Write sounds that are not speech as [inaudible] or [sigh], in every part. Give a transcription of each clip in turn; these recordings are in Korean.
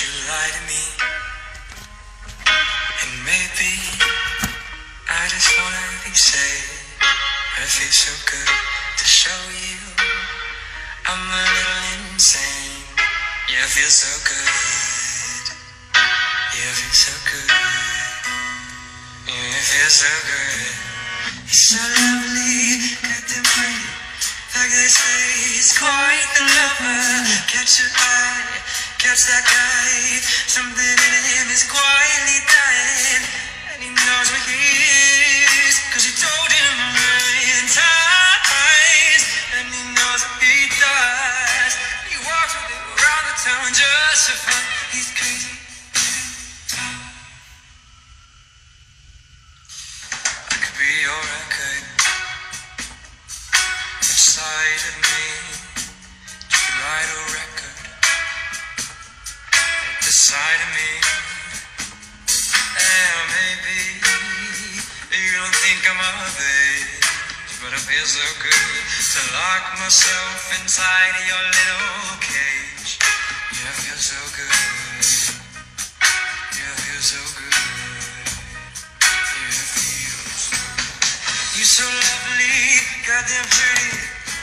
you lie to me. And maybe I just wanna be safe. But it feels so good to show you I'm a little insane. Yeah, it feels so good. Yeah, it feels so good. Yeah, it feels so good. It's so lovely, goddamn pretty. Like they say, he's quite the lover. Catch your eye, catch that guy. Something in him is quietly dying. And he knows what he is. Cause you told him a million times. And he knows what he does. He walks with it around the town just for fun. Feels so good to lock myself inside your little cage. Yeah, it feels so good. Yeah, feels so good. Yeah, it feels. You're so lovely, goddamn pretty.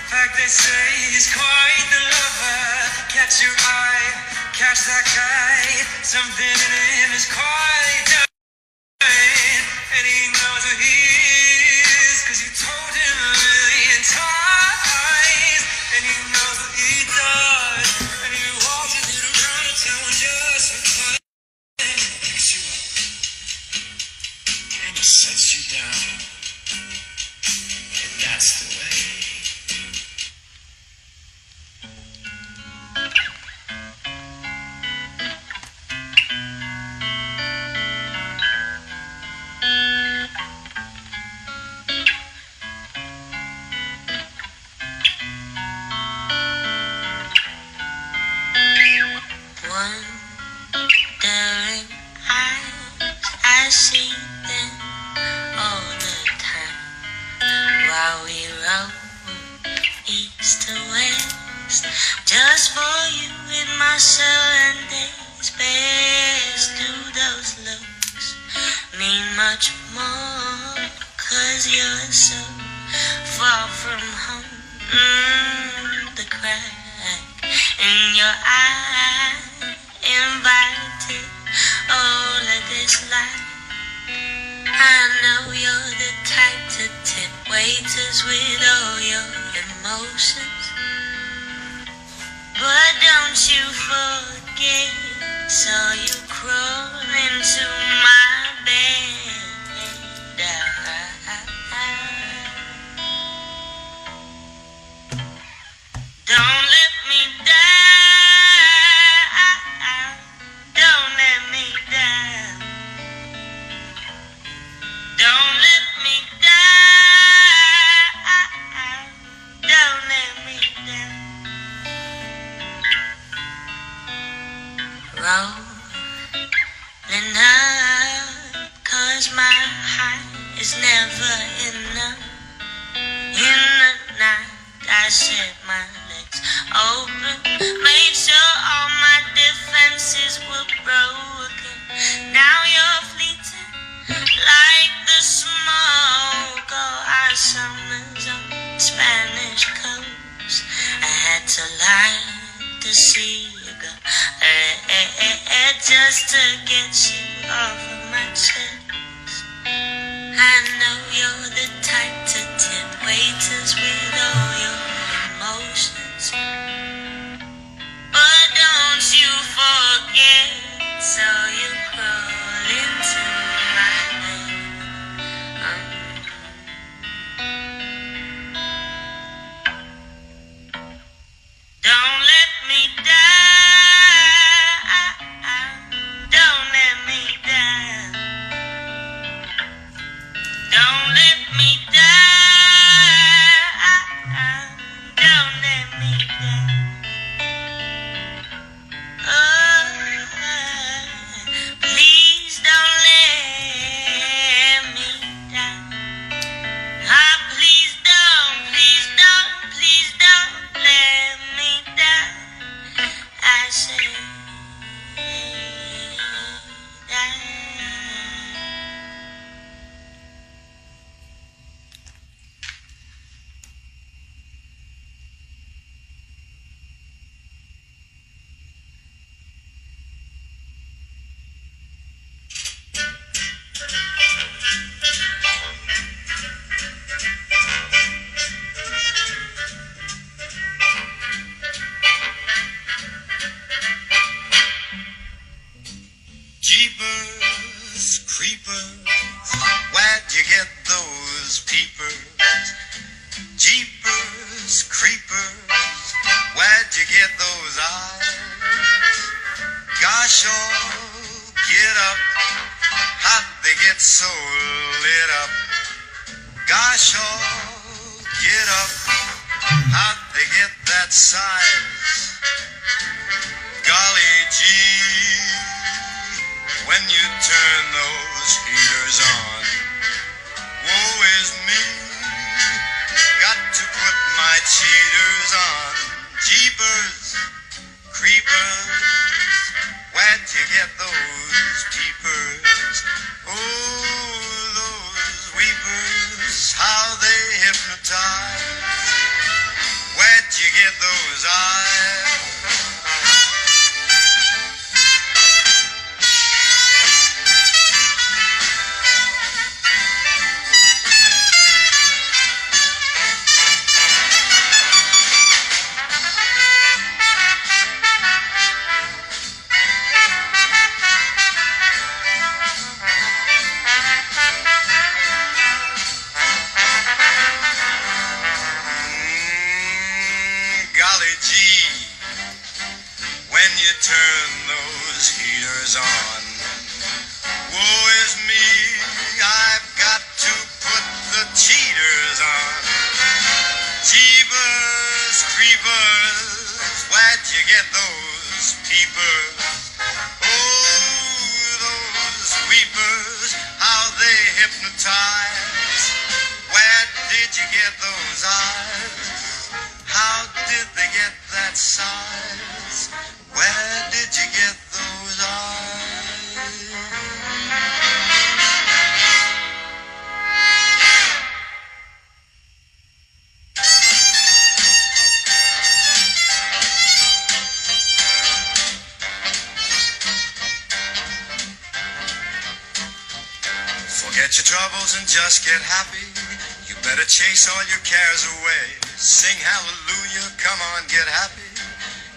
Like they say, he's quite the lover. Catch your eye, catch that guy. Something in him is quite emotions. But don't you forget, so you crawl into my bed. Never enough. In the night, I set my legs open, made sure all my defenses were broken. Now you're fleeting like the smoke of our summers on the Spanish coast. I had to eh, eh, eh, just to get you off of my chest. I know you're the type to tip waiters with all your emotions. But don't you forget, so you get so lit up? Gosh, oh, get up. How'd they get that size? Golly gee, when you turn those heaters on, woe is me. Got to put my cheaters on. Jeepers, creepers, where'd you get those peepers? Oh, those weepers, how they hypnotize. Where'd you get those eyes? They hypnotize. Where did you get those eyes? How did they get that size? Just get happy. You better chase all your cares away. Sing hallelujah, come on, get happy.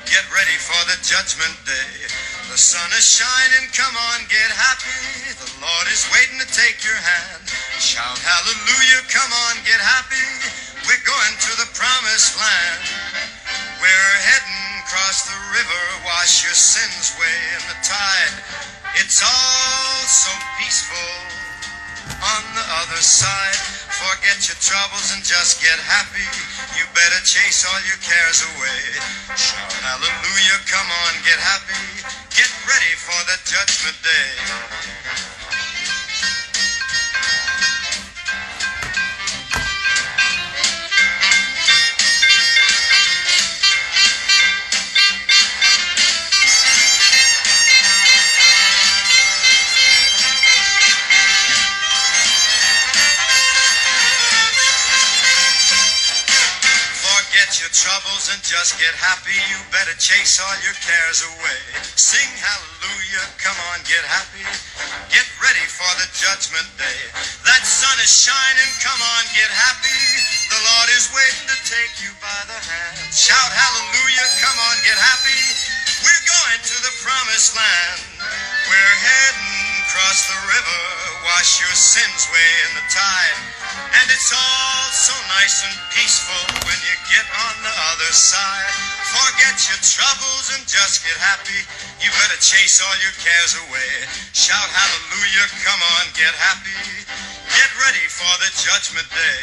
Get ready for the judgment day. The sun is shining, come on, get happy. The Lord is waiting to take your hand. Shout hallelujah, come on, get happy. We're going to the promised land. We're heading across the river, wash your sins away in the tide. It's all so peaceful on the other side. Forget your troubles and just get happy. You better chase all your cares away. Shout hallelujah, come on, get happy. Get ready for the judgment day. Just get happy. You better chase all your cares away. Sing hallelujah, come on, get happy. Get ready for the judgment day. That sun is shining, come on, get happy. The Lord is waiting to take you by the hand. Shout hallelujah, come on, get happy. We're going to the promised land. We're heading across the river, wash your sins away in the tide. And it's all so nice and peaceful when you get on the other side. Forget your troubles and just get happy. You better chase all your cares away. Shout hallelujah, come on, get happy. Get ready for the judgment day.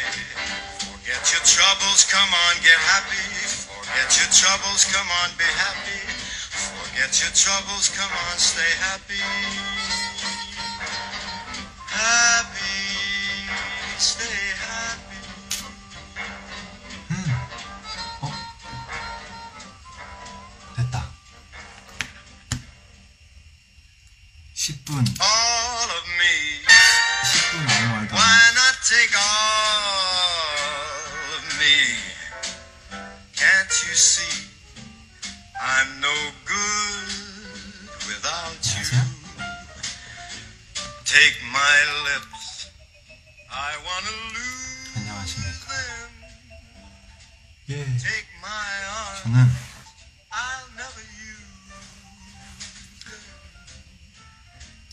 Forget your troubles, come on, get happy. Forget your troubles, come on, be happy. Forget your troubles, come on, stay happy. Can't you see I'm no good Take my lips. I want to lose 안녕하십니까. 예, Take my arms. 저는 I'll never use them.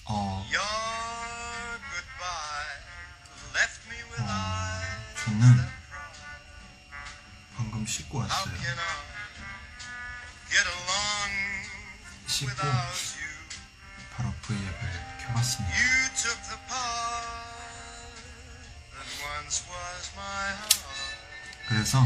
어, Your goodbye left me with eyes 저는 방금 씻고 How can I get along 씻고 그래서 어.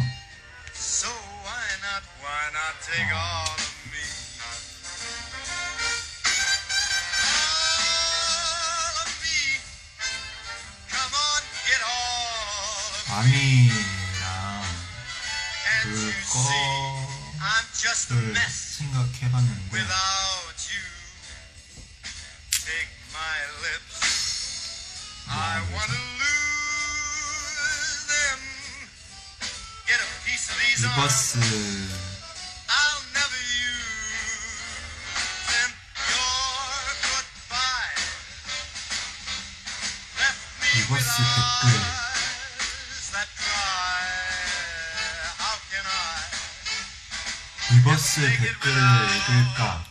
아미랑 그거를 생각해봤는데 버스. 리버스 댓글. 리버스 댓글을 읽을까?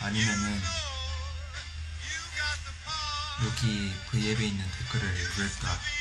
아니면은 여기 그 브이앱에 있는 댓글을 읽을까?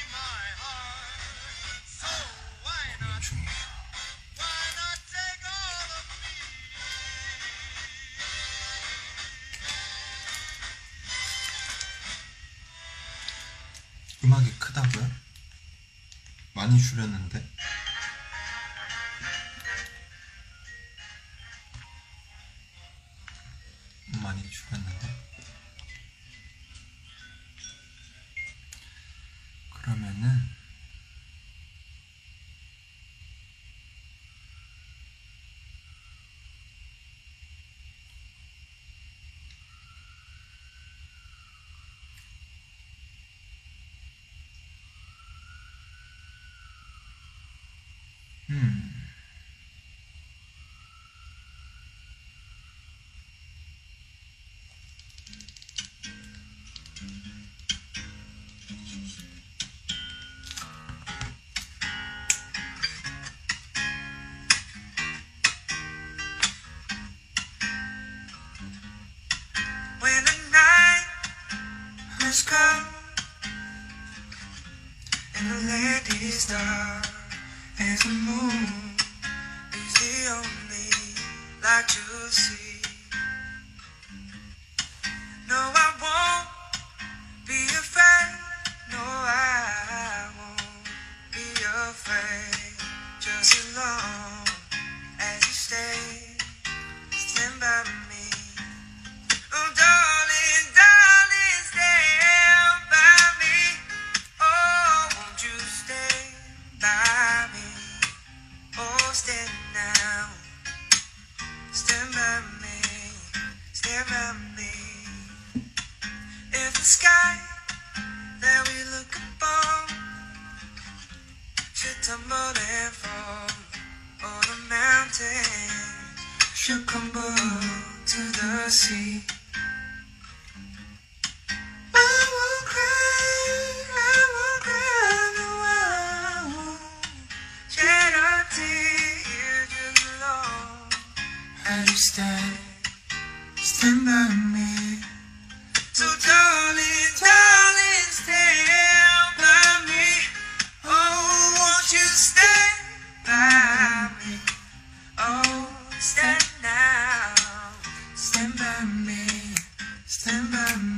is good and the land is dark as the moon is the only light you see. Stand by me.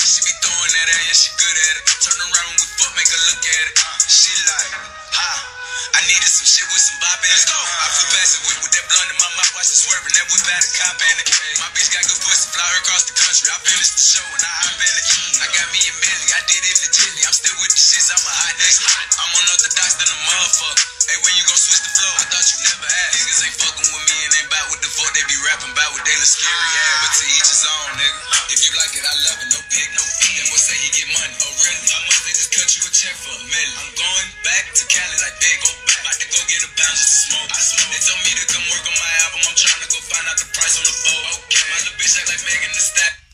She be throwing that at, yeah, she good at it. Turn around when we fuck, make her look at it. Uh, she like, ha. I needed some shit with some bop in it. Let's go. I flew past it with, with that blunt in my mouth, watch it swerving. That whip had a cop in it. My bitch got good pussy, fly her across the country. I finished the show and I hop in it. I got me a milli, I did it legitly. I'm still with the shits, I'm a hot nigga. I'm unorthodox than a motherfucker. Hey, when you gon' switch the flow? I thought you never asked. Niggas ain't fucking with me and ain't bout what the fuck they be rapping about what they look scary ass. But to each his own, nigga. If you like it, I love it. No pig, no fee. That say he get money. Oh, really? How much they just cut you a check for a million? I'm going back to Cali like big go back. About to go get a pound just to smoke. I smoke. They told me to come work on my album. I'm trying to go find out the price on the boat. Okay. My little bitch act like Megan the Stallion.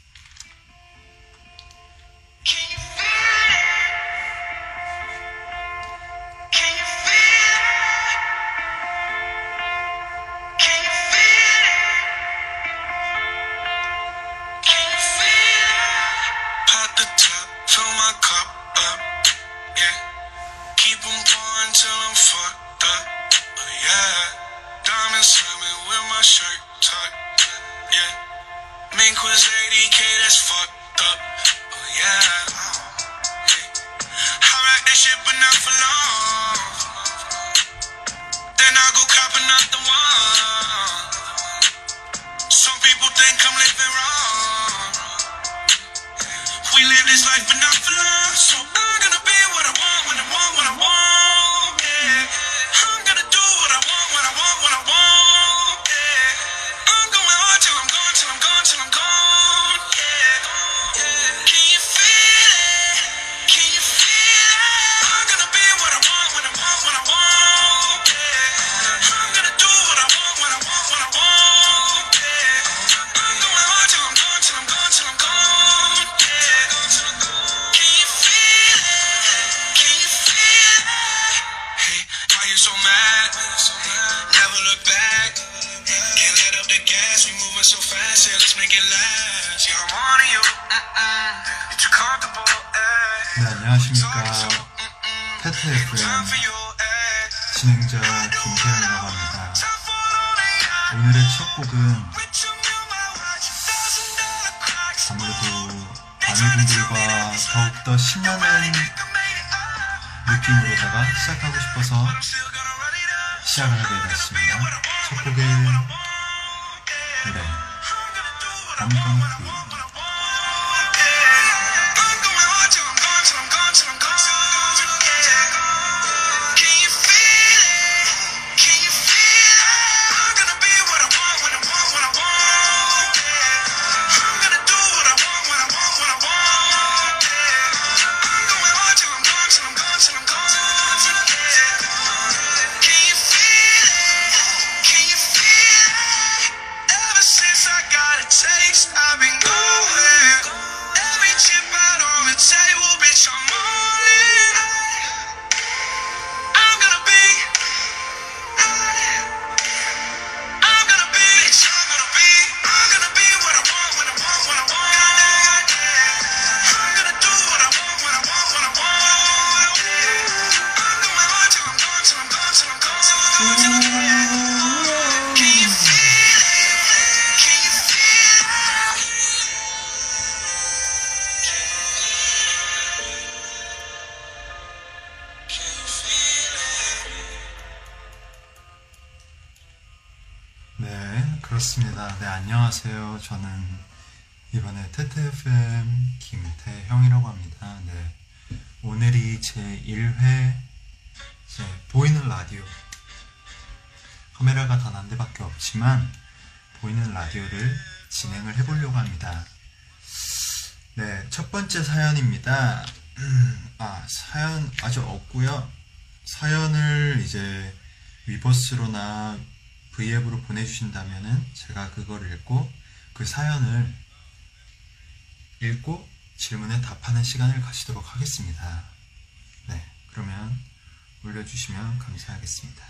My shirt tucked, yeah. Mink was 80k, that's fucked up, oh yeah. yeah. I rock that shit, but not for long. Then I go copping out the one. Some people think I'm living wrong. We live this life, but 곡은 아무래도 많은 분들과 더욱더 신나는 느낌으로다가 시작하고 싶어서 시작을 하게 됐습니다. 첫 I'm gonna free 제 1회 이제 보이는 라디오 카메라가 단 한 대밖에 없지만 보이는 라디오를 진행을 해보려고 합니다. 네, 첫 번째 사연입니다. 음, [clears throat] 아, 사연 아직 없고요. 사연을 이제 위버스로나 V앱으로 보내주신다면은 제가 그걸 읽고 그 사연을 읽고 질문에 답하는 시간을 가지도록 하겠습니다. 네, 그러면 올려주시면 감사하겠습니다.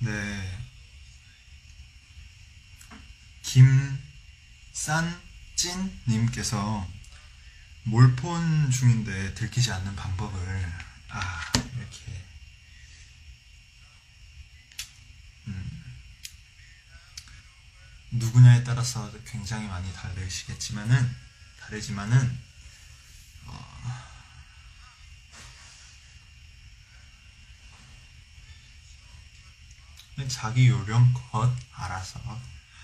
네. 김싼찐님께서 몰폰 중인데 들키지 않는 방법을 아 이렇게 음, 누구냐에 따라서 굉장히 많이 다르시겠지만은 다르지만은 어, 자기 요령껏 알아서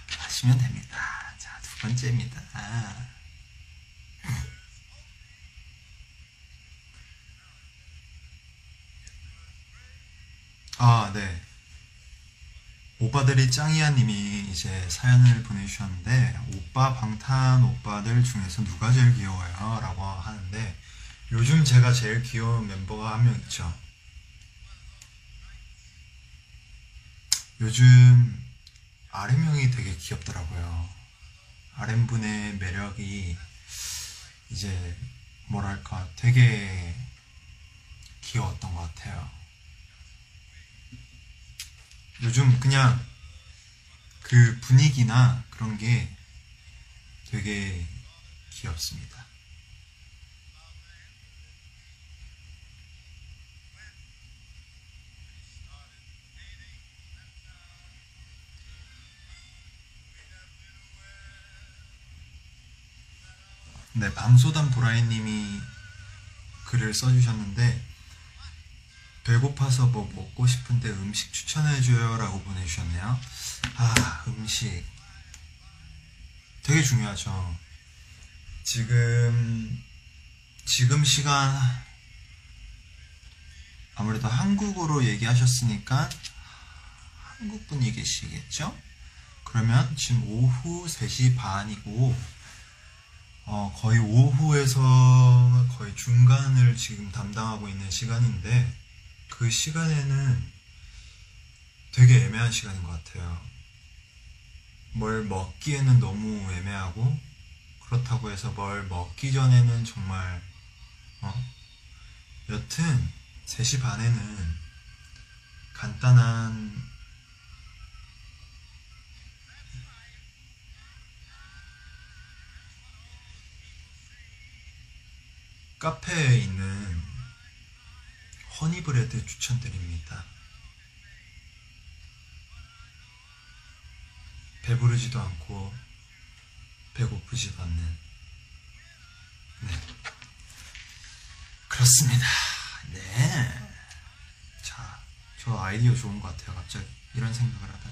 하시면 됩니다. 자, 두 번째입니다. 아, 네. 오빠들이 짱이야 님이 이제 사연을 보내주셨는데, 오빠 방탄 오빠들 중에서 누가 제일 귀여워요? 라고 하는데, 요즘 제가 제일 귀여운 멤버가 한 명 있죠. 요즘 RM형이 되게 귀엽더라고요. RM분의 매력이 이제 뭐랄까 되게 귀여웠던 것 같아요. 요즘 그냥 그 분위기나 그런 게 되게 귀엽습니다. 네, 방소담 도라이님이 글을 써주셨는데 배고파서 뭐 먹고 싶은데 음식 추천해줘요 라고 보내주셨네요. 아, 음식 되게 중요하죠. 지금 지금 시간 아무래도 한국어로 얘기하셨으니까 한국 분이 계시겠죠? 그러면 지금 오후 3시 반이고 어, 거의 오후에서 거의 중간을 지금 담당하고 있는 시간인데 그 시간에는 되게 애매한 시간인 것 같아요. 뭘 먹기에는 너무 애매하고 그렇다고 해서 뭘 먹기 전에는 정말 어? 여튼 3시 반에는 간단한 카페에 있는 허니브레드 추천드립니다. 배부르지도 않고 배고프지도 않는 네 그렇습니다. 네. 자, 저 아이디어 좋은 것 같아요. 갑자기 이런 생각을 하다.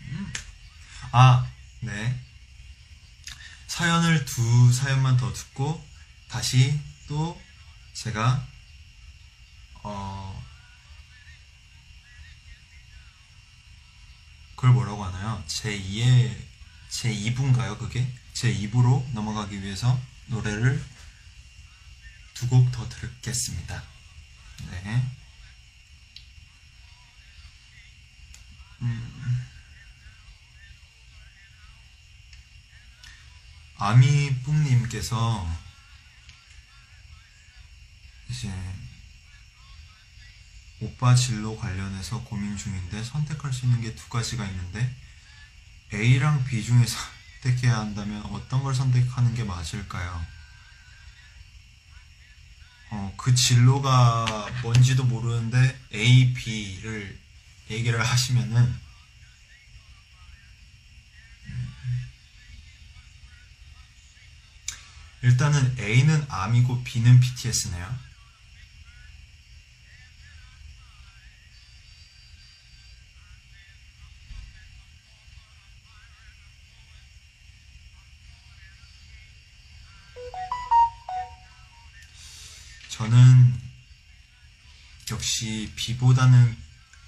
음. 아, 네. 사연을 두 사연만 더 듣고 다시 또 제가 어 그걸 뭐라고 하나요? 제 2의 제 2부인가요? 그게 제 2부로 넘어가기 위해서 노래를 두 곡더 듣겠습니다. 네. 음. 아미뿡님께서 이제 오빠 진로 관련해서 고민 중인데 선택할 수 있는 게 두 가지가 있는데 A랑 B 중에 선택해야 한다면 어떤 걸 선택하는 게 맞을까요? 어, 그 진로가 뭔지도 모르는데 A, B를 얘기를 하시면은 일단은 A는 암이고 B는 PTS네요. 역시 B보다는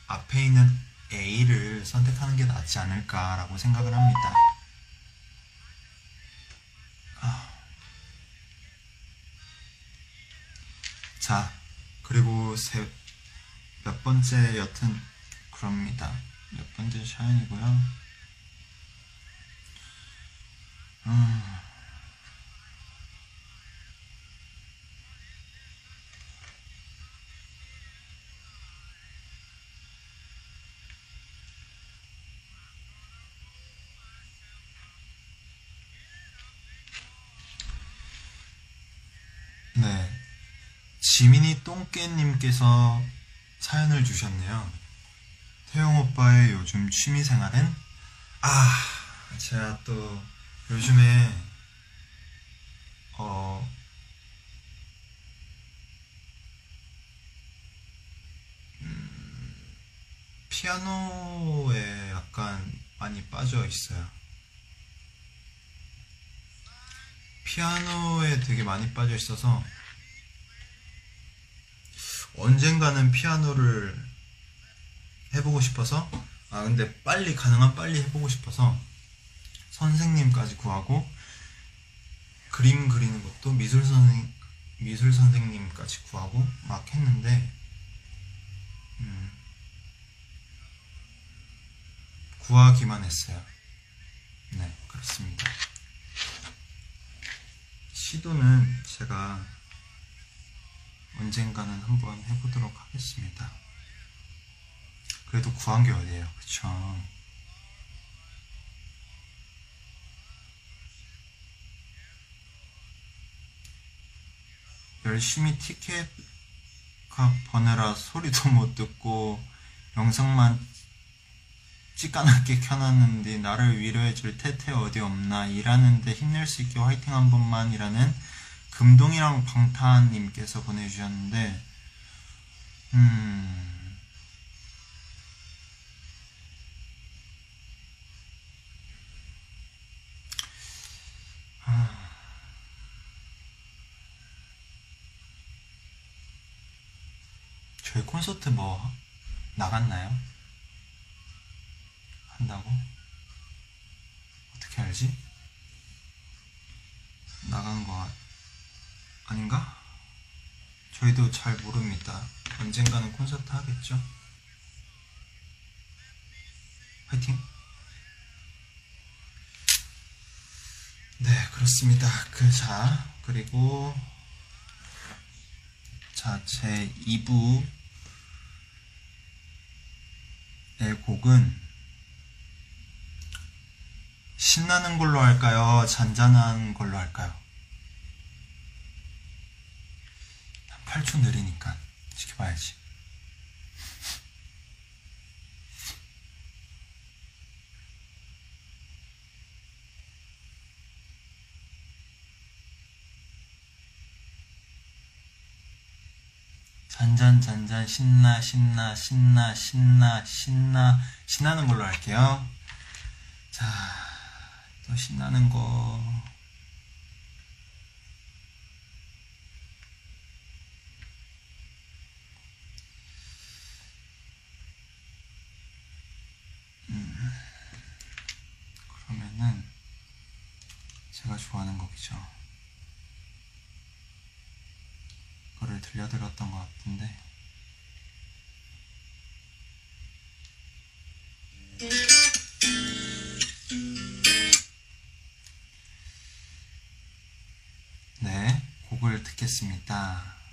앞에 있는 A를 선택하는 게 낫지 않을까라고 생각을 합니다. 아. 자, 그리고 세, 몇 번째 여튼 그럽니다. 몇 번째 사연이고요. 음. 네. 지민이 똥개 님께서 사연을 주셨네요. 태용 오빠의 요즘 취미 생활은? 아, 제가 또 요즘에, 어, 음, 피아노에 약간 많이 빠져 있어요. 피아노에 되게 많이 빠져 있어서 언젠가는 피아노를 해보고 싶어서 아 근데 빨리 가능한 빨리 해보고 싶어서 선생님까지 구하고 그림 그리는 것도 미술 선생 미술 선생님까지 구하고 막 했는데 음, 구하기만 했어요. 네 그렇습니다. 시도는 제가 언젠가는 한번 해보도록 하겠습니다. 그래도 구한 게 어디예요, 그쵸? 열심히 티켓 값 버느라 소리도 [laughs] 못 듣고 영상만 찌까맣게 켜놨는데 나를 위로해줄 태태 어디 없나 일하는데 힘낼 수 있게 화이팅 한 번만이라는 금동이랑 방탄님께서 보내주셨는데 음 아. 저희 콘서트 뭐 나갔나요? 한다고? 어떻게 알지? 나간 거 같- 아 닌가? 저희도 잘 모릅니다. 언젠가는 콘서트 하겠죠? 화이팅! 네, 그렇습니다. 그, 자, 그리고, 자, 제 2부의 곡은 신나는 걸로 할까요? 잔잔한 걸로 할까요? 8초 느리니까 지켜봐야지. 잔잔 잔잔 신나 신나 신나 신나 신나 신나는 걸로 할게요. 자, 또 신나는 거. 음, 그러면은 제가 좋아하는 곡이죠. 그거를 들려드렸던 것 같은데. 네, 곡을 듣겠습니다.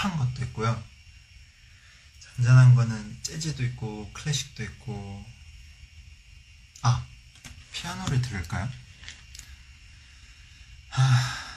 힙한 것도 있고요. 잔잔한 거는 재즈도 있고 클래식도 있고 아 피아노를 들을까요? 하...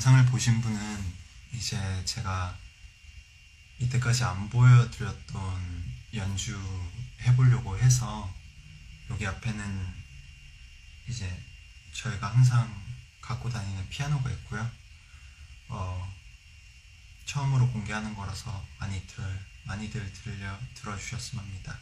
영상을 보신 분은 이제 제가 이때까지 안 보여드렸던 연주 해보려고 해서 여기 앞에는 이제 저희가 항상 갖고 다니는 피아노가 있고요. 어, 처음으로 공개하는 거라서 많이들 많이들 들려 들어주셨으면 합니다.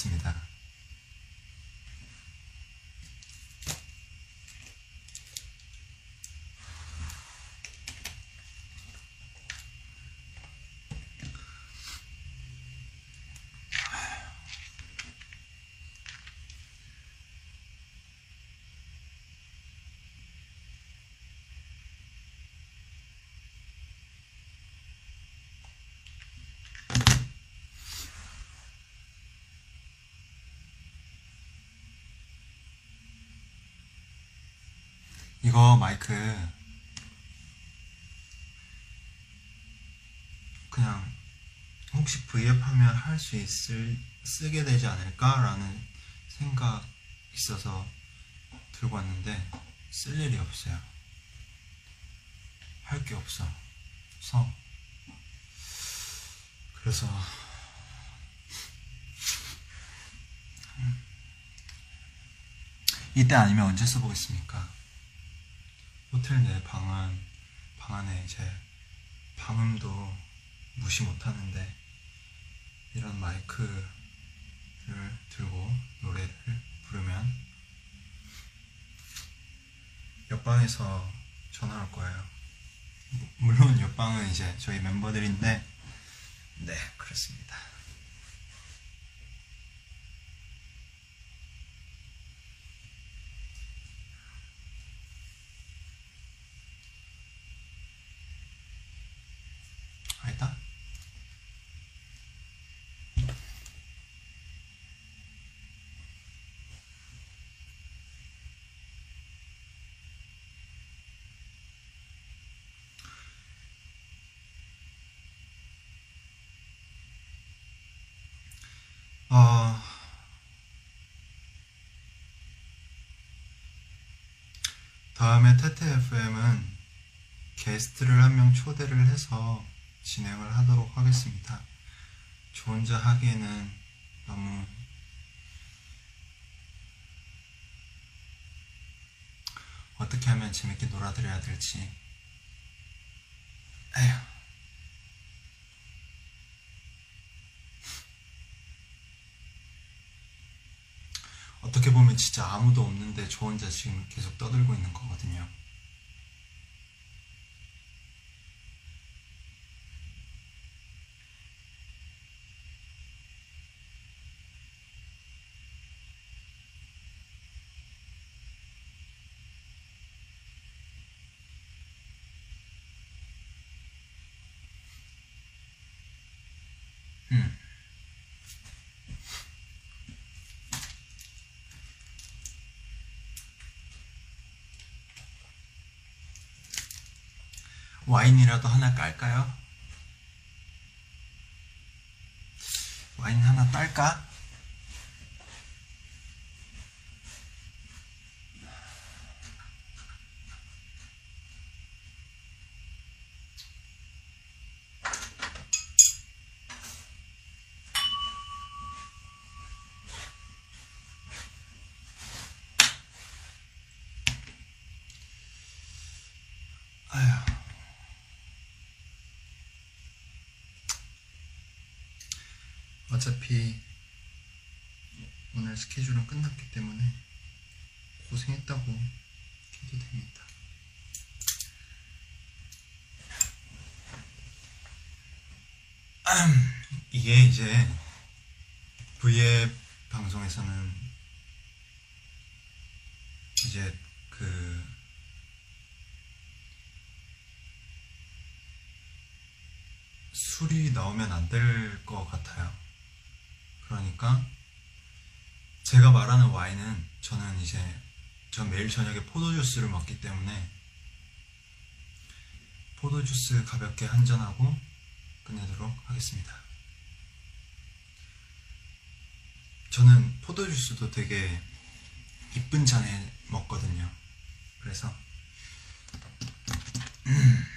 접었습니다. 이거 마이크 그냥 혹시 V앱 하면 할 수 있을 쓰게 되지 않을까라는 생각 있어서 들고 왔는데 쓸 일이 없어요. 할 게 없어. 서 그래서 이때 아니면 언제 써보겠습니까? 호텔 내 방안 방 안에 이제 방음도 무시 못하는데 이런 마이크를 들고 노래를 부르면 옆방에서 전화 올 거예요. 무- 물론 옆방은 이제 저희 멤버들인데 네 그렇습니다. 어, 다음에 테테 FM은 게스트를 한 명 초대를 해서 진행을 하도록 하겠습니다. 저 혼자 하기에는 너무 어떻게 하면 재밌게 놀아드려야 될지 에휴 어떻게 보면 진짜 아무도 없는데 저 혼자 지금 계속 떠들고 있는 거거든요. 음. 와인이라도 하나 깔까요? 와인 하나 딸까? 아휴. 어차피 오늘 스케줄은 끝났기 때문에 고생했다고 해도 됩니다. 음, 이게 이제 V앱 방송에서는 이제 그 술이 나오면 안 될 것 같아요. 그러니까 제가 말하는 와인은 저는 이제 전 매일 저녁에 포도주스를 먹기 때문에 포도주스 가볍게 한 잔하고 끝내도록 하겠습니다. 저는 포도주스도 되게 이쁜 잔에 먹거든요. 그래서 [clears throat]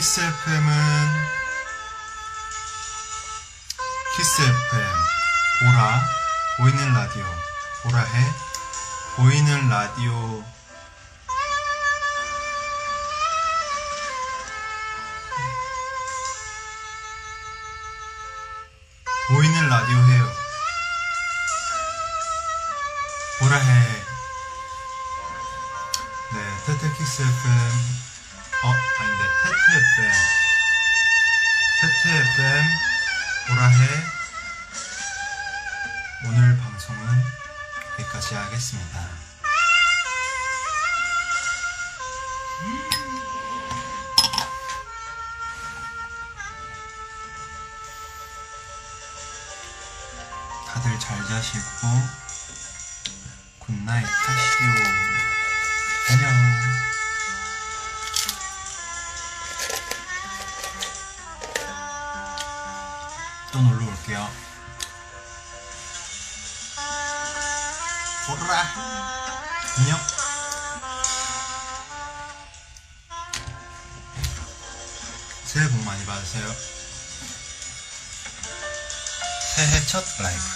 키스 FM은 키스 FM 보라 보이는 라디오 보라해 보이는 라디오 보이는 라디오 해요. 보라해. 네, 테테키스 FM. 어, 아닌 보라해. 오늘 방송은 여기까지 하겠습니다. 새해